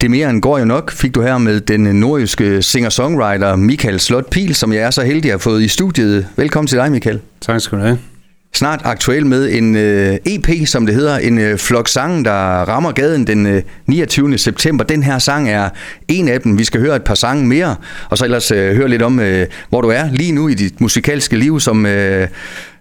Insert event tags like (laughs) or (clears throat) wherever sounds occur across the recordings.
Det mere end går jo nok, fik du her med den nordjyske singer-songwriter Michael Slot Pil, som jeg er så heldig at have fået i studiet. Velkommen til dig, Michael. Tak skal du have. Snart aktuel med en uh, EP, som det hedder, en uh, flok sang, der rammer gaden den uh, 29. september. Den her sang er en af dem. Vi skal høre et par sange mere, og så ellers uh, høre lidt om, uh, hvor du er lige nu i dit musikalske liv, som uh,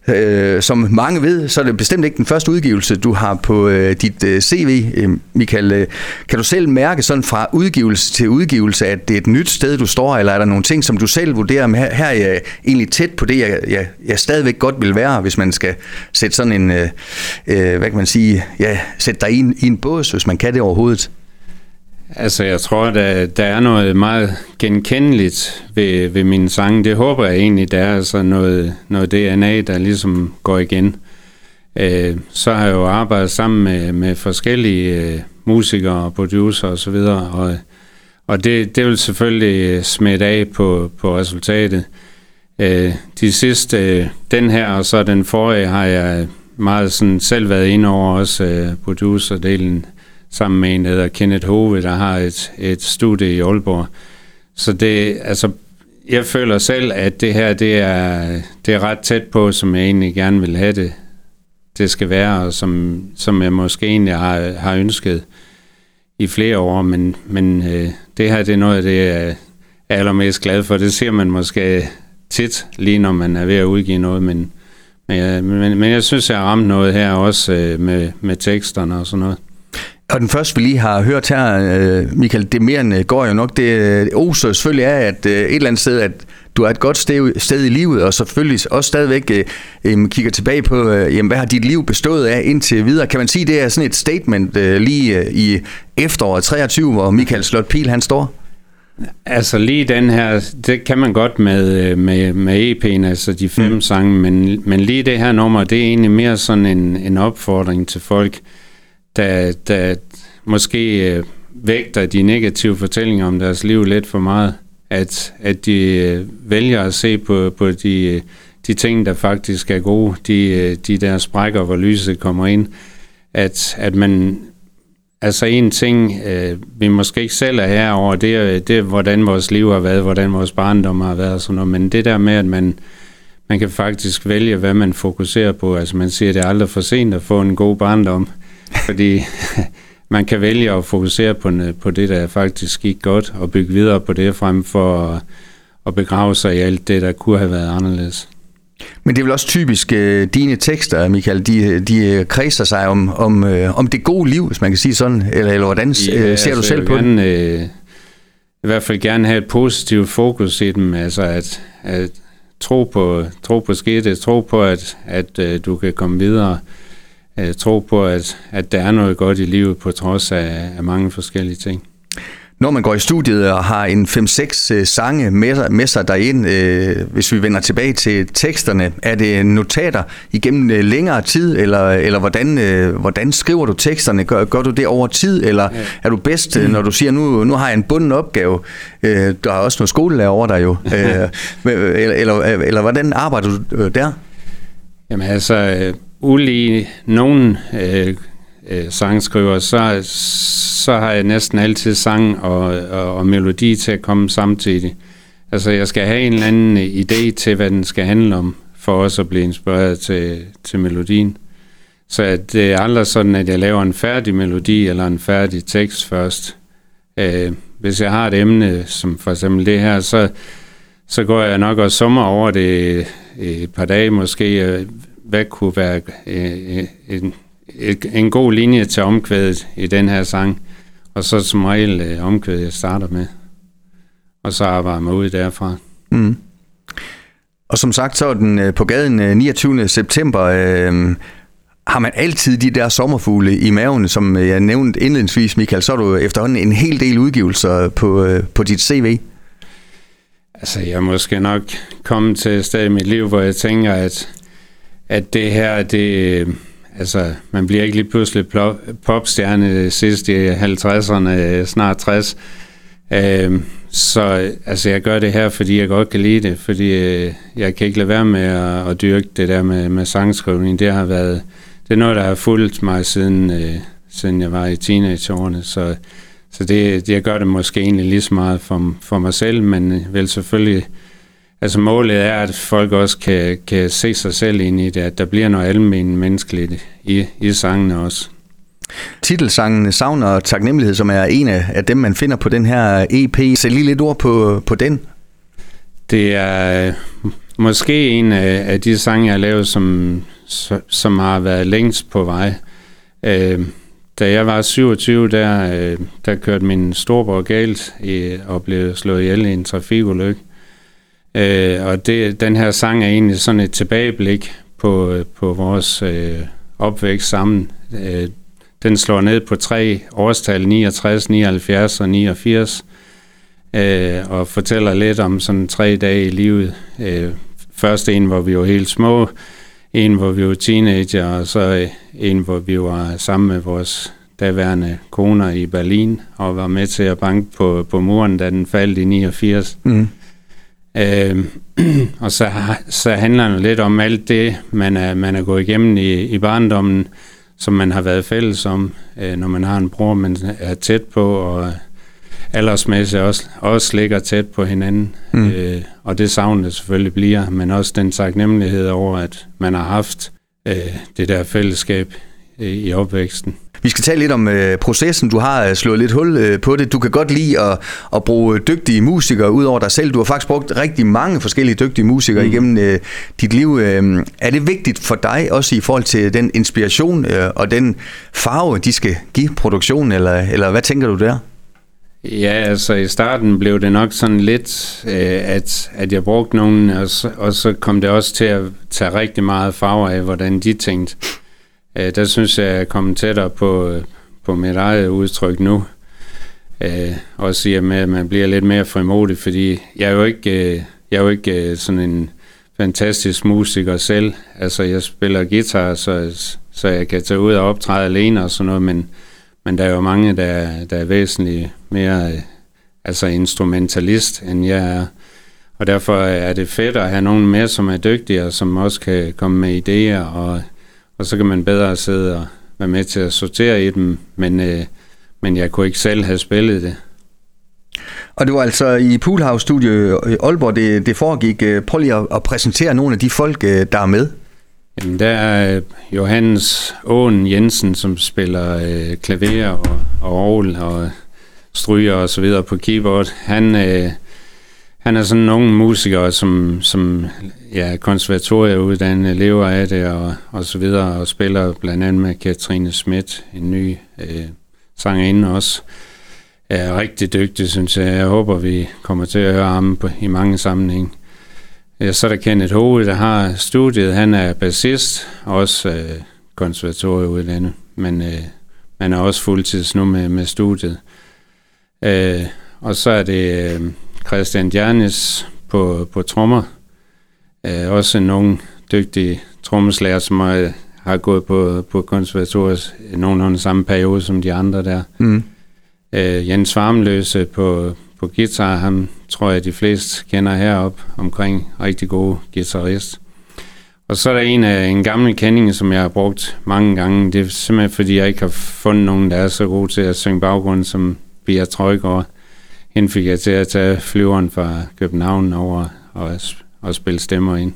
Øh, som mange ved, så er det bestemt ikke den første udgivelse, du har på øh, dit øh, CV, øh, Michael. Øh, kan du selv mærke sådan fra udgivelse til udgivelse, at det er et nyt sted, du står, eller er der nogle ting, som du selv vurderer, med her, her er jeg egentlig tæt på det, jeg, jeg, jeg stadigvæk godt vil være, hvis man skal sætte sådan en, øh, øh, hvad kan man sige, ja, sætte dig i en, i en bås, hvis man kan det overhovedet? Altså, jeg tror, der, øh, der er noget meget genkendeligt ved, ved mine sange. Det håber jeg egentlig, der er altså noget, noget DNA, der ligesom går igen. Øh, så har jeg jo arbejdet sammen med, med forskellige øh, musikere og producer osv., og, så videre, og, og det, det vil selvfølgelig øh, smitte af på, på resultatet. Øh, de sidste, øh, den her og så den forrige, har jeg meget sådan selv været inde over, også øh, producerdelen sammen med en, der hedder Kenneth Hove, der har et, et studie i Aalborg. Så det, altså, jeg føler selv, at det her, det er, det er ret tæt på, som jeg egentlig gerne vil have det, det skal være, og som, som jeg måske egentlig har, har ønsket i flere år, men, men øh, det her, det er noget af det, jeg er allermest glad for. Det ser man måske tit, lige når man er ved at udgive noget, men, men, men, men jeg synes, jeg har ramt noget her også øh, med, med teksterne og sådan noget. Og den første, vi lige har hørt her, øh, Michael, det mere end øh, går jo nok, det øh, oser selvfølgelig er, at et eller andet sted, at du er et godt sted, sted i livet, og selvfølgelig også stadigvæk øh, kigger tilbage på, øh, jamen, hvad har dit liv bestået af indtil videre. Kan man sige, det er sådan et statement øh, lige øh, i efteråret 23, hvor Michael Slot Pil han står? Altså lige den her, det kan man godt med, med, med EP'en, altså de fem mm. sange, men, men lige det her nummer, det er egentlig mere sådan en, en opfordring til folk, der, der måske øh, vægter de negative fortællinger om deres liv lidt for meget. At, at de øh, vælger at se på, på de, øh, de ting, der faktisk er gode, de, øh, de der sprækker, hvor lyset kommer ind. At, at man, altså en ting, øh, vi måske ikke selv er herover, det er, det er, hvordan vores liv har været, hvordan vores barndom har været og sådan noget, men det der med, at man, man kan faktisk vælge, hvad man fokuserer på. Altså man siger, at det er aldrig for sent at få en god barndom fordi (laughs) man kan vælge at fokusere på, på det, der faktisk gik godt, og bygge videre på det, frem for at, begrave sig i alt det, der kunne have været anderledes. Men det er vel også typisk uh, dine tekster, Michael, de, de kredser sig om, om, uh, om det gode liv, hvis man kan sige sådan, eller, eller hvordan ja, uh, ser altså, du selv på gerne, det? Uh, I hvert fald gerne have et positivt fokus i dem, altså at, at tro på, tro på skidtet, tro på, at, at uh, du kan komme videre, øh, tro på, at, at der er noget godt i livet på trods af, af mange forskellige ting. Når man går i studiet og har en 5-6 øh, sange med, med sig derind, øh, hvis vi vender tilbage til teksterne, er det notater igennem øh, længere tid, eller, eller hvordan, øh, hvordan skriver du teksterne? Gør, gør du det over tid, eller ja. er du bedst, mm. når du siger, nu, nu har jeg en bunden opgave? Øh, der er også noget skolelærer over dig jo. (laughs) øh, eller, eller, eller hvordan arbejder du øh, der? Jamen altså, ulige nogen øh, øh, sangskriver, så, så har jeg næsten altid sang og, og, og melodi til at komme samtidig. Altså, jeg skal have en eller anden idé til, hvad den skal handle om, for også at blive inspireret til, til melodien. Så det er aldrig sådan, at jeg laver en færdig melodi eller en færdig tekst først. Øh, hvis jeg har et emne, som for eksempel det her, så, så går jeg nok og summer over det øh, et par dage måske, hvad kunne være øh, en, en god linje til omkvædet i den her sang. Og så som regel øh, omkvædet, jeg starter med. Og så arbejder man ud derfra. Mm. Og som sagt, så er den øh, på gaden 29. september. Øh, har man altid de der sommerfugle i maven, som jeg nævnte indledningsvis, Michael, så er du efterhånden en hel del udgivelser på, på dit CV. Altså, jeg er måske nok kommet til et sted i mit liv, hvor jeg tænker, at at det her, det, altså, man bliver ikke lige pludselig popstjerne sidst i 50'erne, snart 60. Øh, så altså, jeg gør det her, fordi jeg godt kan lide det, fordi øh, jeg kan ikke lade være med at, at dyrke det der med, med sangskrivning. Det har været, det er noget, der har fulgt mig siden, øh, siden jeg var i teenageårene, så, så det, det gør det måske egentlig lige så meget for, for mig selv, men øh, vel selvfølgelig, altså målet er, at folk også kan, kan se sig selv ind i det, at der bliver noget almen menneskeligt i, i sangene også. Titelsangen Savn og Taknemmelighed, som er en af dem, man finder på den her EP. Sæt lige lidt ord på, på den. Det er måske en af, af de sange, jeg har lavet, som, som har været længst på vej. Øh, da jeg var 27, der, øh, der kørte min storebror galt i, og blev slået ihjel i en trafikulykke. Øh, og det, den her sang er egentlig sådan et tilbageblik på, på vores øh, opvækst sammen. Øh, den slår ned på tre årstal, 69, 79 og 89, øh, og fortæller lidt om sådan tre dage i livet. Øh, først en, hvor vi var helt små, en, hvor vi var teenager, og så øh, en, hvor vi var sammen med vores daværende koner i Berlin, og var med til at banke på, på muren, da den faldt i 89. Mm. Øh, (clears throat) og så, så handler det lidt om alt det, man er, man er gået igennem i, i barndommen, som man har været fælles om, øh, når man har en bror, man er tæt på, og aldersmæssigt også, også ligger tæt på hinanden. Mm. Øh, og det savnet selvfølgelig bliver, men også den taknemmelighed over, at man har haft øh, det der fællesskab øh, i opvæksten. Vi skal tale lidt om øh, processen. Du har øh, slået lidt hul øh, på det. Du kan godt lide at, at bruge dygtige musikere ud over dig selv. Du har faktisk brugt rigtig mange forskellige dygtige musikere mm. igennem øh, dit liv. Øh, er det vigtigt for dig også i forhold til den inspiration øh, og den farve, de skal give produktionen, eller, eller hvad tænker du der? Ja, altså i starten blev det nok sådan lidt, øh, at, at jeg brugte nogen, og så, og så kom det også til at tage rigtig meget farver af, hvordan de tænkte. Øh, der synes jeg, at jeg er kommet tættere på, øh, på mit eget udtryk nu. Øh, også siger med, at man bliver lidt mere frimodig, fordi jeg er jo ikke, øh, jeg er jo ikke øh, sådan en fantastisk musiker selv. Altså, jeg spiller guitar, så, så jeg kan tage ud og optræde alene og sådan noget, men, men der er jo mange, der, der er væsentligt mere øh, altså instrumentalist, end jeg er. Og derfor er det fedt at have nogen med, som er dygtige, og som også kan komme med idéer, og, og så kan man bedre sidde og være med til at sortere i dem, men, øh, men jeg kunne ikke selv have spillet det. Og det var altså i Poolhouse Studio i Aalborg, det, det foregik. Prøv lige at, at præsentere nogle af de folk, øh, der er med. Jamen, der er Johannes Åen Jensen, som spiller øh, klaver og, og orgel og stryger og så videre på keyboard. Han, øh, han er sådan en ung musiker, som, som ja, konservatorieuddannet, lever af det og, og så videre, og spiller blandt andet med Katrine Schmidt, en ny øh, sangerinde også. Er rigtig dygtig, synes jeg. Jeg håber, vi kommer til at høre ham på, i mange sammenhæng. Ja, så er der Kenneth Hove, der har studiet. Han er bassist, også øh, konservatorieuddannet, men øh, man er også fuldtids nu med, med studiet. Øh, og så er det øh, Christian Jernes på, på trommer. Øh, også en ung, dygtig trommeslager, som har, har gået på, på konservatoriet nogenlunde samme periode som de andre der. Mm. Øh, Jens Varmløse på, på guitar, ham tror jeg, de fleste kender herop omkring. Rigtig god guitarist. Og så er der en af en gammel kending, som jeg har brugt mange gange. Det er simpelthen, fordi jeg ikke har fundet nogen, der er så god til at synge baggrund, som Bia Trøjgaard. Hende fik jeg til at tage flyveren fra København over og, og spille stemmer ind.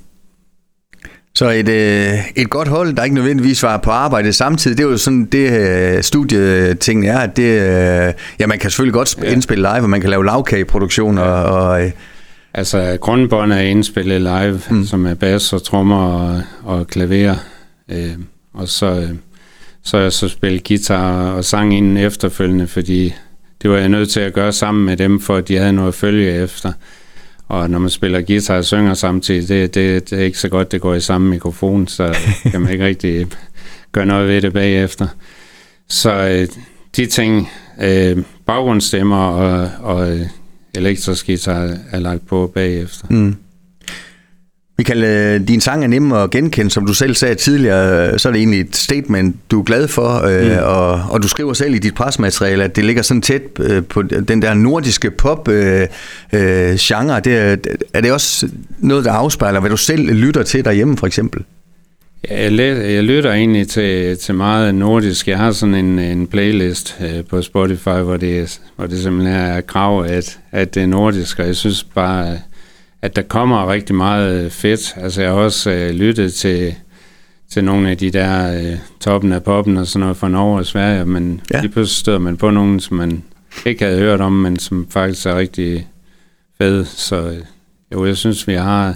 Så et, øh, et godt hold, der ikke nødvendigvis var på arbejde samtidig, det er jo sådan det øh, studieting er, at det, øh, ja, man kan selvfølgelig godt ja. indspille live, og man kan lave lavkageproduktion ja. og, og øh, Altså, grundbånd er indspillet live, mm. som er bass og trommer og, og klaver. Øh, og så, øh, så er jeg så spillet guitar og sang inden efterfølgende, fordi det var jeg nødt til at gøre sammen med dem, for at de havde noget at følge efter. Og når man spiller guitar og synger samtidig, det, det, det er ikke så godt, det går i samme mikrofon, så (laughs) kan man ikke rigtig gøre noget ved det bagefter. Så øh, de ting, øh, baggrundsstemmer og, og elektrisk guitar er lagt på bagefter. Mm. Michael, øh, din sang er nem at genkende, som du selv sagde tidligere, så er det egentlig et statement, du er glad for, øh, mm. og, og du skriver selv i dit presmateriale, at det ligger sådan tæt øh, på den der nordiske pop-genre. det er, er det også noget, der afspejler, hvad du selv lytter til derhjemme, for eksempel? Jeg, jeg lytter egentlig til, til meget nordisk. Jeg har sådan en, en playlist øh, på Spotify, hvor det, hvor det simpelthen er krav, at, at det er nordisk, og jeg synes bare, at der kommer rigtig meget fedt. Altså jeg har også øh, lyttet til, til nogle af de der øh, toppen af poppen og sådan noget fra Norge og Sverige, men ja. lige pludselig støder man på nogen, som man ikke havde hørt om, men som faktisk er rigtig fede. Så øh, jo, jeg synes, vi har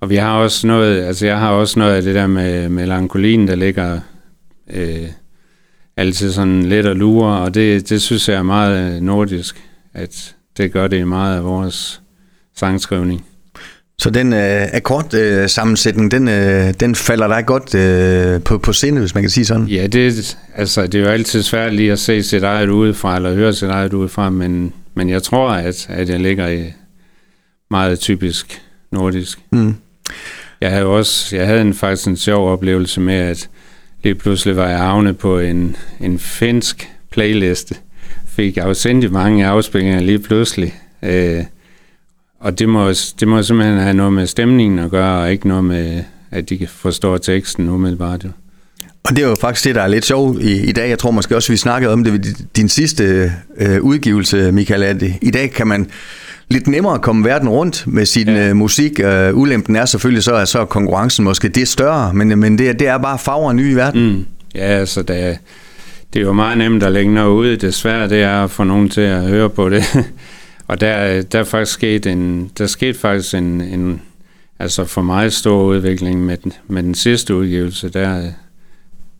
og vi har også noget, altså jeg har også noget af det der med melankolien, der ligger øh, altid sådan lidt og lure, og det, det synes jeg er meget nordisk, at det gør det meget af vores sangskrivning. Så den øh, akkordsammensætning, øh, den, øh, den falder dig godt øh, på, på sinde, hvis man kan sige sådan? Ja, det, altså, det er jo altid svært lige at se sit eget udefra, eller høre sit eget udefra, men, men jeg tror, at, at jeg ligger i meget typisk nordisk. Mm. Jeg havde også, jeg havde en, faktisk en sjov oplevelse med, at lige pludselig var jeg havnet på en, en finsk playliste. Fik afsendt mange afspillinger lige pludselig. Øh, og det må, det må simpelthen have noget med stemningen at gøre, og ikke noget med, at de forstår teksten umiddelbart. Jo. Og det er jo faktisk det, der er lidt sjovt i, i dag. Jeg tror måske også, vi snakkede om det ved din sidste øh, udgivelse, Michael, at i dag kan man lidt nemmere komme verden rundt med sin ja. uh, musik. Uh, ulempen er selvfølgelig så, at så er konkurrencen måske det større, men, men det, det er bare farver nye i verden. Mm. Ja, altså det, det er jo meget nemt at lægge noget ud. Det svære det er at få nogen til at høre på det. (laughs) Og der, der er faktisk sket en, der skete faktisk en, en altså for mig stor udvikling med den, med den sidste udgivelse. Der,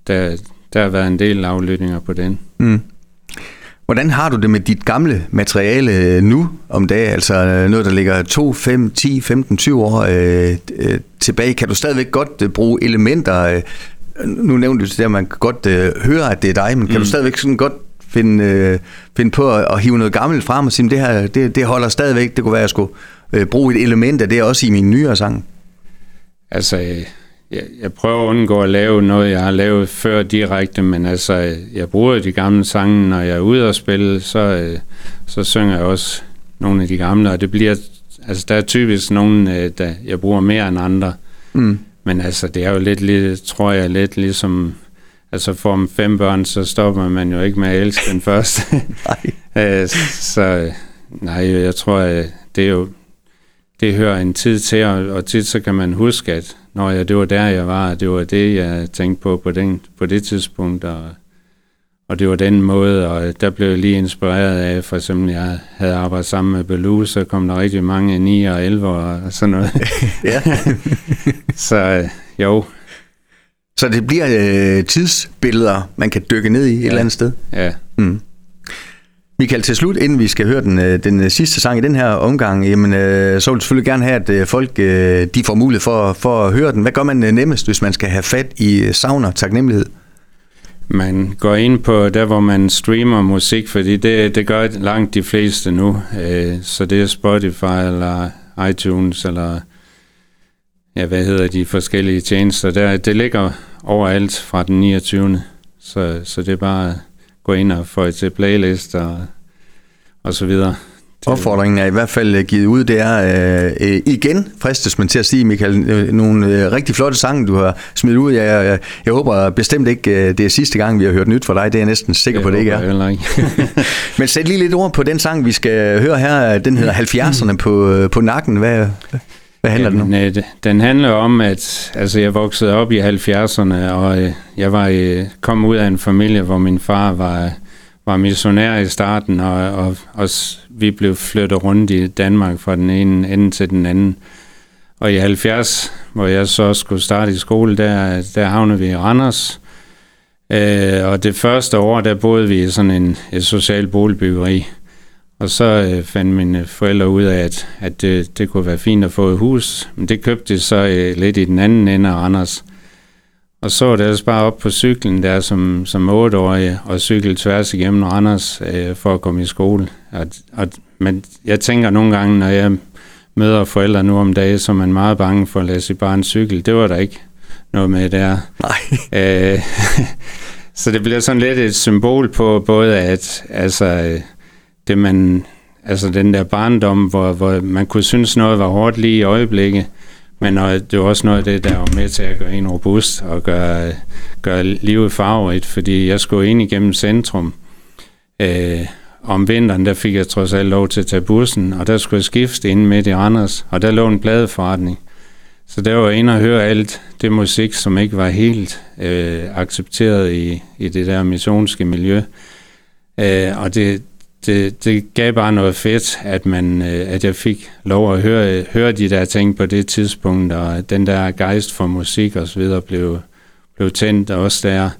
der, der har været en del aflytninger på den. Mm. Hvordan har du det med dit gamle materiale nu om dagen? Altså noget, der ligger 2, 5, 10, 15, 20 år øh, øh, tilbage. Kan du stadigvæk godt øh, bruge elementer? Øh, nu nævnte du det at man kan godt øh, høre, at det er dig, men kan mm. du stadigvæk sådan godt finde, øh, finde på at, at hive noget gammelt frem og sige, det her det, det holder stadigvæk. Det kunne være, at jeg skulle øh, bruge et element af det også i min nyere sang. Altså, jeg, jeg prøver at undgå at lave noget, jeg har lavet før direkte, men altså, jeg bruger de gamle sange, når jeg er ude og spille, så, øh, så synger jeg også nogle af de gamle, og det bliver, altså der er typisk nogle, øh, der jeg bruger mere end andre. Mm. Men altså, det er jo lidt, lidt, tror jeg, lidt ligesom, altså for fem børn, så stopper man jo ikke med at elske den første. (laughs) nej. (laughs) Øh, så nej, jeg tror, det er jo, det hører en tid til, og tit så kan man huske, at når jeg, det var der, jeg var, det var det, jeg tænkte på på, den, på det tidspunkt, og, og det var den måde, og der blev jeg lige inspireret af, for eksempel, jeg havde arbejdet sammen med Belou, så kom der rigtig mange 9 og 11 og sådan noget. (laughs) ja. så jo. Så det bliver øh, tidsbilleder, man kan dykke ned i et ja. eller andet sted? Ja. Mm. Michael, til slut, inden vi skal høre den, øh, den øh, sidste sang i den her omgang, jamen, øh, så vil jeg selvfølgelig gerne have, at folk de får mulighed for, for at høre den. Hvad gør man nemmest, hvis man skal have fat i savner taknemmelighed? Man går ind på der, hvor man streamer musik, fordi det, det gør langt de fleste nu. Så det er Spotify eller iTunes eller ja, hvad hedder de forskellige tjenester. Der, det ligger overalt fra den 29. Så, så det er bare gå ind og få til playlist og, og så videre. Opfordringen er i hvert fald givet ud, det er øh, øh, igen, fristes man til at sige, Michael, øh, nogle øh, rigtig flotte sange, du har smidt ud. Jeg, jeg, jeg håber bestemt ikke, øh, det er sidste gang, vi har hørt nyt fra dig. Det er jeg næsten sikker det på, det ikke er. Ikke. (laughs) (laughs) Men sæt lige lidt ord på den sang, vi skal høre her. Den hedder (clears throat) 70'erne på, på nakken. Hvad, hvad handler Jamen, den om? Øh, den handler om, at altså, jeg voksede op i 70'erne, og øh, jeg var øh, kom ud af en familie, hvor min far var, var missionær i starten, og, og, og vi blev flyttet rundt i Danmark fra den ene ende til den anden. Og i 70, hvor jeg så skulle starte i skole, der, der havnede vi i Randers. Øh, og det første år, der boede vi i sådan en et social boligbyggeri. Og så øh, fandt mine forældre ud af, at, at det, det kunne være fint at få et hus. Men det købte de så øh, lidt i den anden ende af Randers. Og så det altså bare op på cyklen der som, som 8-årig og cykle tværs igennem Randers øh, for at komme i skole. Og, og, men jeg tænker nogle gange, når jeg møder forældre nu om dagen, så er man meget bange for at lade sit barn cykle. Det var der ikke noget med der. Nej. (laughs) Øh, (laughs) så det bliver sådan lidt et symbol på både, at altså, øh, det man, altså den der barndom, hvor, hvor man kunne synes noget var hårdt lige i øjeblikket, Men det var også noget af det, der var med til at gøre en robust og gøre, gøre livet farverigt, fordi jeg skulle ind igennem centrum. Øh, om vinteren, der fik jeg trods alt lov til at tage bussen, og der skulle jeg skifte ind midt i Anders, og der lå en pladeforretning. Så der var jeg inde og høre alt det musik, som ikke var helt øh, accepteret i, i det der missionske miljø. Øh, og det, det, det gav bare noget fedt, at, man, øh, at jeg fik lov at høre, høre de der ting på det tidspunkt, og den der gejst for musik og så videre blev, blev tændt også der.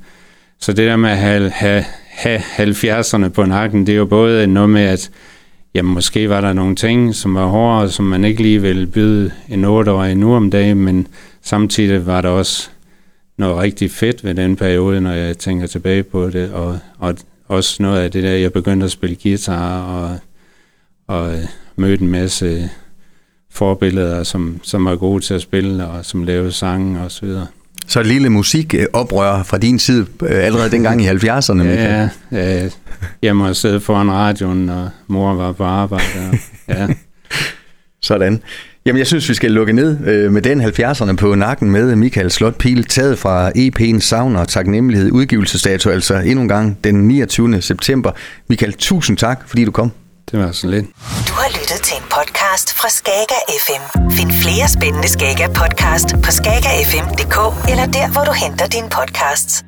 Så det der med at have, have, have 70'erne på nakken, det er jo både noget med, at jamen, måske var der nogle ting, som var hårdere, som man ikke lige ville byde en 8-årig nu om dagen, men samtidig var der også noget rigtig fedt ved den periode, når jeg tænker tilbage på det, og, og også noget af det der, jeg begyndte at spille guitar og, og mødte en masse forbilleder, som, som var gode til at spille og som lavede sange og så videre. Så et lille musikoprør fra din side øh, allerede dengang i (laughs) 70'erne, Michael. Ja, ja. Jeg må sidde foran radioen, og mor var på arbejde. Og, ja. (laughs) Sådan. Jamen, jeg synes, vi skal lukke ned øh, med den 70'erne på nakken med Michael Slot Pil, taget fra EP'en Savn og Taknemmelighed udgivelsesdato, altså endnu en gang den 29. september. Michael, tusind tak, fordi du kom. Det var så lidt. Du har lyttet til en podcast fra Skager FM. Find flere spændende Skager podcast på skagerfm.dk eller der, hvor du henter dine podcasts.